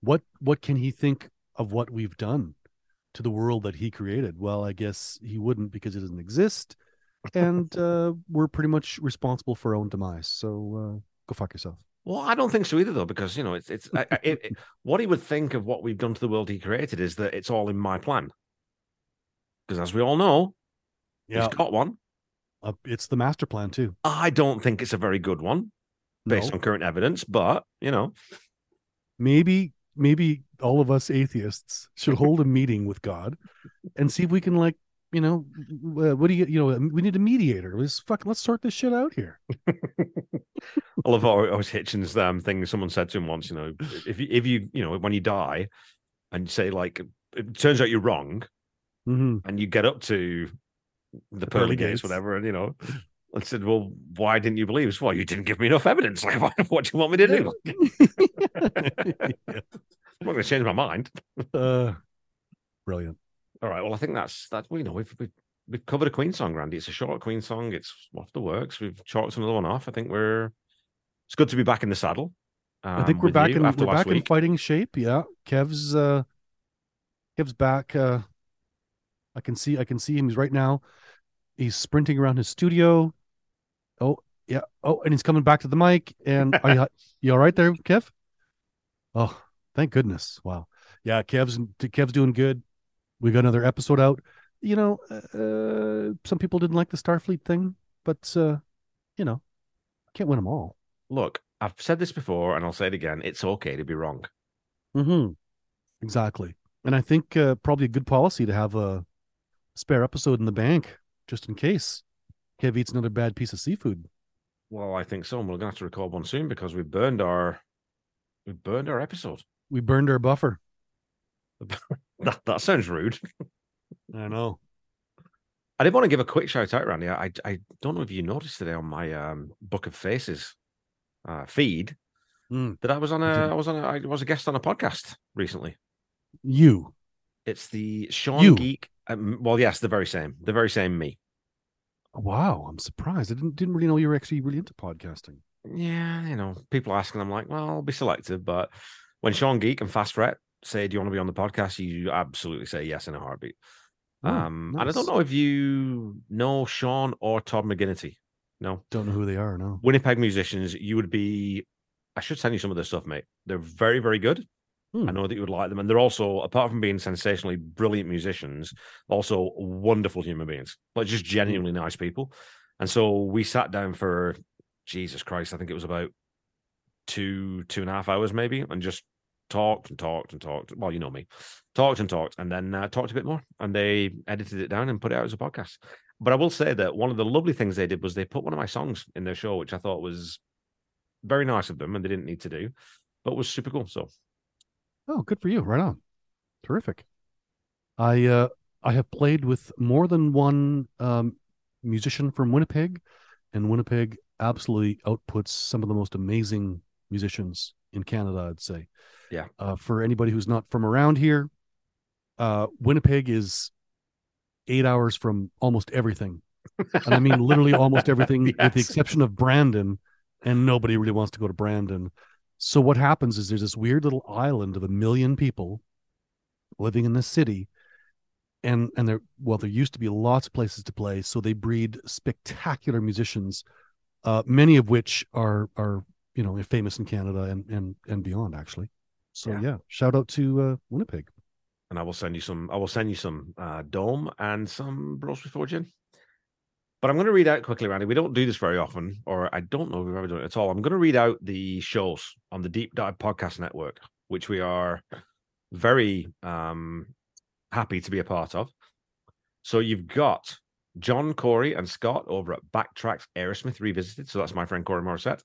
what what can he think of what we've done to the world that he created? Well, I guess he wouldn't because it doesn't exist. And uh we're pretty much responsible for our own demise. So uh go fuck yourself. Well, I don't think so either, though, because you know, it's it's I, it, it- what he would think of what we've done to the world he created is that it's all in my plan. Because as we all know, Yeah. he's got one. Uh, it's the master plan too. I don't think it's a very good one based No. on current evidence, but you know, maybe maybe all of us atheists should hold a meeting with God and see if we can like you know uh, what do you you know we need a mediator let's fuck let's sort this shit out here I love how I was Hitchens um, thing someone said to him once, you know, if you if you you know when you die and you say like it turns out you're wrong hmm and you get up to the pearly, gates, whatever, and you know, I said, well, why didn't you believe us? Well, you didn't give me enough evidence. Like, what, what do you want me to do? Yeah. I'm not going to change my mind. uh, brilliant All right. Well, I think that's that. well, You know, we've we've, we've covered a Queen song, Randy. It's a short Queen song. It's off the works. We've chalked another one off. I think we're. It's good to be back in the saddle. I think um, we're back in we're back in fighting shape. Yeah, Kev's uh, Kev's back. Uh, I can see I can see him. He's right now. He's sprinting around his studio. Oh yeah. Oh, and he's coming back to the mic. And are you you all right there, Kev? Oh, thank goodness. Wow. Yeah, Kev's Kev's doing good. We got another episode out. You know, uh, some people didn't like the Starfleet thing, but uh, you know, can't win them all. Look, I've said this before, and I'll say it again. It's okay to be wrong. Mm-hmm. Exactly. And I think uh, probably a good policy to have a spare episode in the bank just in case Kev eats another bad piece of seafood. Well, I think so. and We're going to have to record one soon because we burned our we burned our episode. We burned our buffer. That that sounds rude. I know. I did want to give a quick shout out, Randy. I I don't know if you noticed today on my um, Book of Faces uh, feed Mm. that I was on I a was on a I was a guest on a podcast recently. You. It's the Sean You? Geek. Um, well, yes, the very same, the very same me. Wow, I'm surprised. I didn't didn't really know you were actually really into podcasting. Yeah, you know, people ask, and I'm like, well, I'll be selective. But when Sean Geek and Fast Fret say, "Do you want to be on the podcast?" You absolutely say yes in a heartbeat. Oh, um, and I don't know if you know Sean or Todd McGinnity. No, Don't know who they are. No. Winnipeg musicians. You would be. I should send you some of their stuff, mate. They're very, very good. Hmm. I know that you would like them, and they're also, apart from being sensationally brilliant musicians, also wonderful human beings, like just genuinely nice people. And so we sat down for Jesus Christ, I think it was about two two and a half hours maybe, and just talked and talked and talked. Well, you know me, talked and talked, and then uh, talked a bit more, and they edited it down and put it out as a podcast. But I will say that one of the lovely things they did was they put one of my songs in their show, which I thought was very nice of them, and they didn't need to do, but was super cool. So Oh, good for you. Right on. Terrific. I uh I have played with more than one um musician from Winnipeg, and Winnipeg absolutely outputs some of the most amazing musicians in Canada, I'd say. Yeah. Uh for anybody who's not from around here, uh Winnipeg is eight hours from almost everything. And I mean literally almost everything with the exception of Brandon, and nobody really wants to go to Brandon. So what happens is there's this weird little island of a million people living in this city, and and there well there used to be lots of places to play, so they breed spectacular musicians, uh, many of which are are you know famous in Canada and and and beyond actually. So Yeah. yeah, shout out to uh, Winnipeg. and I will send you some. I will send you some uh, dome and some bros before gin. But I'm going to read out quickly, Randy. We don't do this very often, or I don't know if we've ever done it at all. I'm going to read out the shows on the Deep Dive Podcast Network, which we are very um, happy to be a part of. So you've got John, Corey, and Scott over at Backtracks Aerosmith Revisited. So that's my friend Corey Morrissette.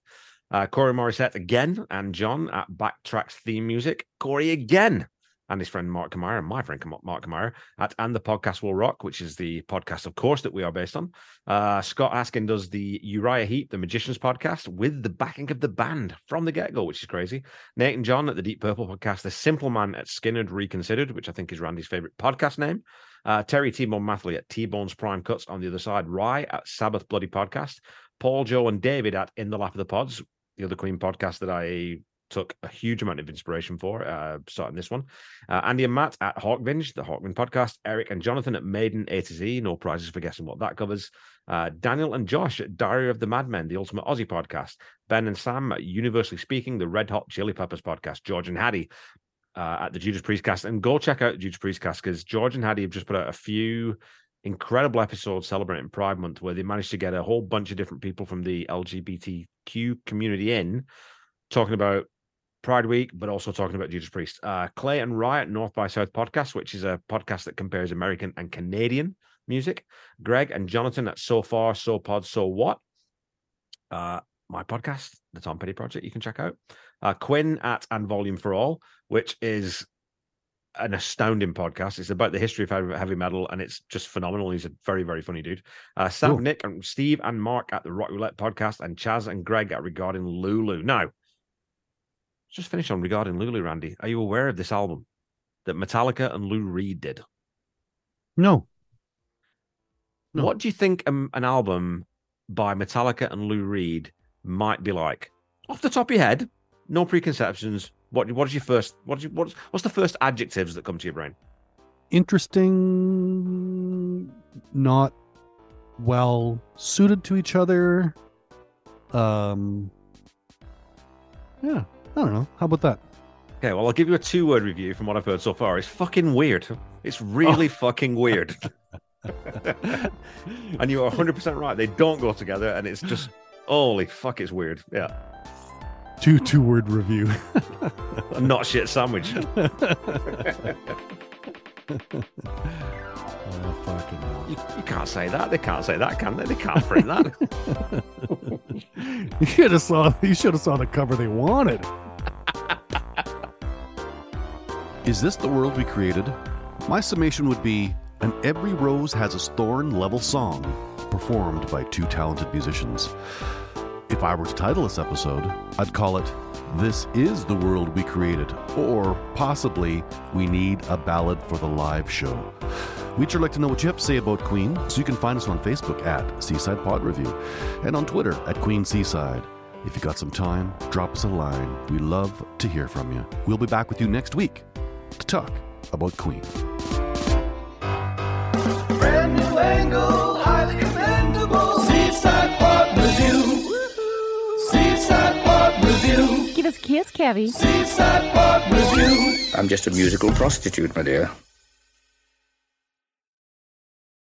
Uh, Corey Morrissette again, and John at Backtracks Theme Music. Corey again, and his friend Mark Camire, and my friend Mark Camire at And the Podcast Will Rock, which is the podcast, of course, that we are based on. Uh, Scott Askin does the Uriah Heep, the Magicians podcast, with the backing of the band from the get go, which is crazy. Nate and John at the Deep Purple podcast, The Simple Man at Skynyrd Reconsidered, which I think is Randy's favorite podcast name. Uh, Terry T Bone Mathley at T Bone's Prime Cuts on the other side. Rye at Sabbath Bloody Podcast. Paul, Joe, and David at In the Lap of the Pods, the other Queen podcast that I took a huge amount of inspiration for, uh, starting this one. Uh, Andy and Matt at Hawkvinge, the Hawkman podcast. Eric and Jonathan at Maiden A to Z. No prizes for guessing what that covers. Uh, Daniel and Josh at Diary of the Madmen, the Ultimate Aussie podcast. Ben and Sam at Universally Speaking, the Red Hot Chili Peppers podcast. George and Hattie uh, at the Judas Priest cast. And go check out Judas Priest cast because George and Hattie have just put out a few incredible episodes celebrating Pride Month where they managed to get a whole bunch of different people from the LGBTQ community in talking about Pride Week, but also talking about Judas Priest. Uh, Clay and Riot North by South podcast, which is a podcast that compares American and Canadian music. Greg and Jonathan at So Far, So Pod, So What. Uh, my podcast, the Tom Petty Project, you can check out. Uh, Quinn at And Volume for All, which is an astounding podcast. It's about the history of heavy, metal, and it's just phenomenal. He's a very, very funny dude. Uh, Sam, Cool. Nick, and Steve and Mark at the Rock Roulette podcast, and Chaz and Greg at Regarding Lulu. Now, just finish on Regarding Lulu, Randy. Are you aware of this album that Metallica and Lou Reed did? No, No. What do you think um, an album by Metallica and Lou Reed might be like? Off the top of your head, no preconceptions. What what is your first? What is your, what's what's the first adjectives that come to your brain? interesting, not well suited to each other. Um, yeah, I don't know. How about that? Okay, well, I'll give you a two word review from what I've heard so far. It's fucking weird. It's really oh. fucking weird. and you are 100% right. They don't go together, and it's just, holy fuck, it's weird. Yeah. Two two word review. Not shit sandwich. oh fucking hell! You, you can't say that. They can't say that, can they? They can't print that. You should have saw. You should have saw the cover they wanted. Is this the world we created? My summation would be an Every Rose Has a Thorn level song performed by two talented musicians. If I were to title this episode, I'd call it This is the World We Created, or possibly We Need a Ballad for the Live Show. We'd sure like to know what you have to say about Queen, so you can find us on Facebook at Seaside Pod Review and on Twitter at Queen Seaside. If you got some time, drop us a line. We love to hear from you. We'll be back with you next week to talk about Queen. Brand new angle, highly commendable. Seaside Pod Review. Seaside Pod Review. Give us a kiss, Kevy. Seaside Pod Review. I'm just a musical prostitute, my dear.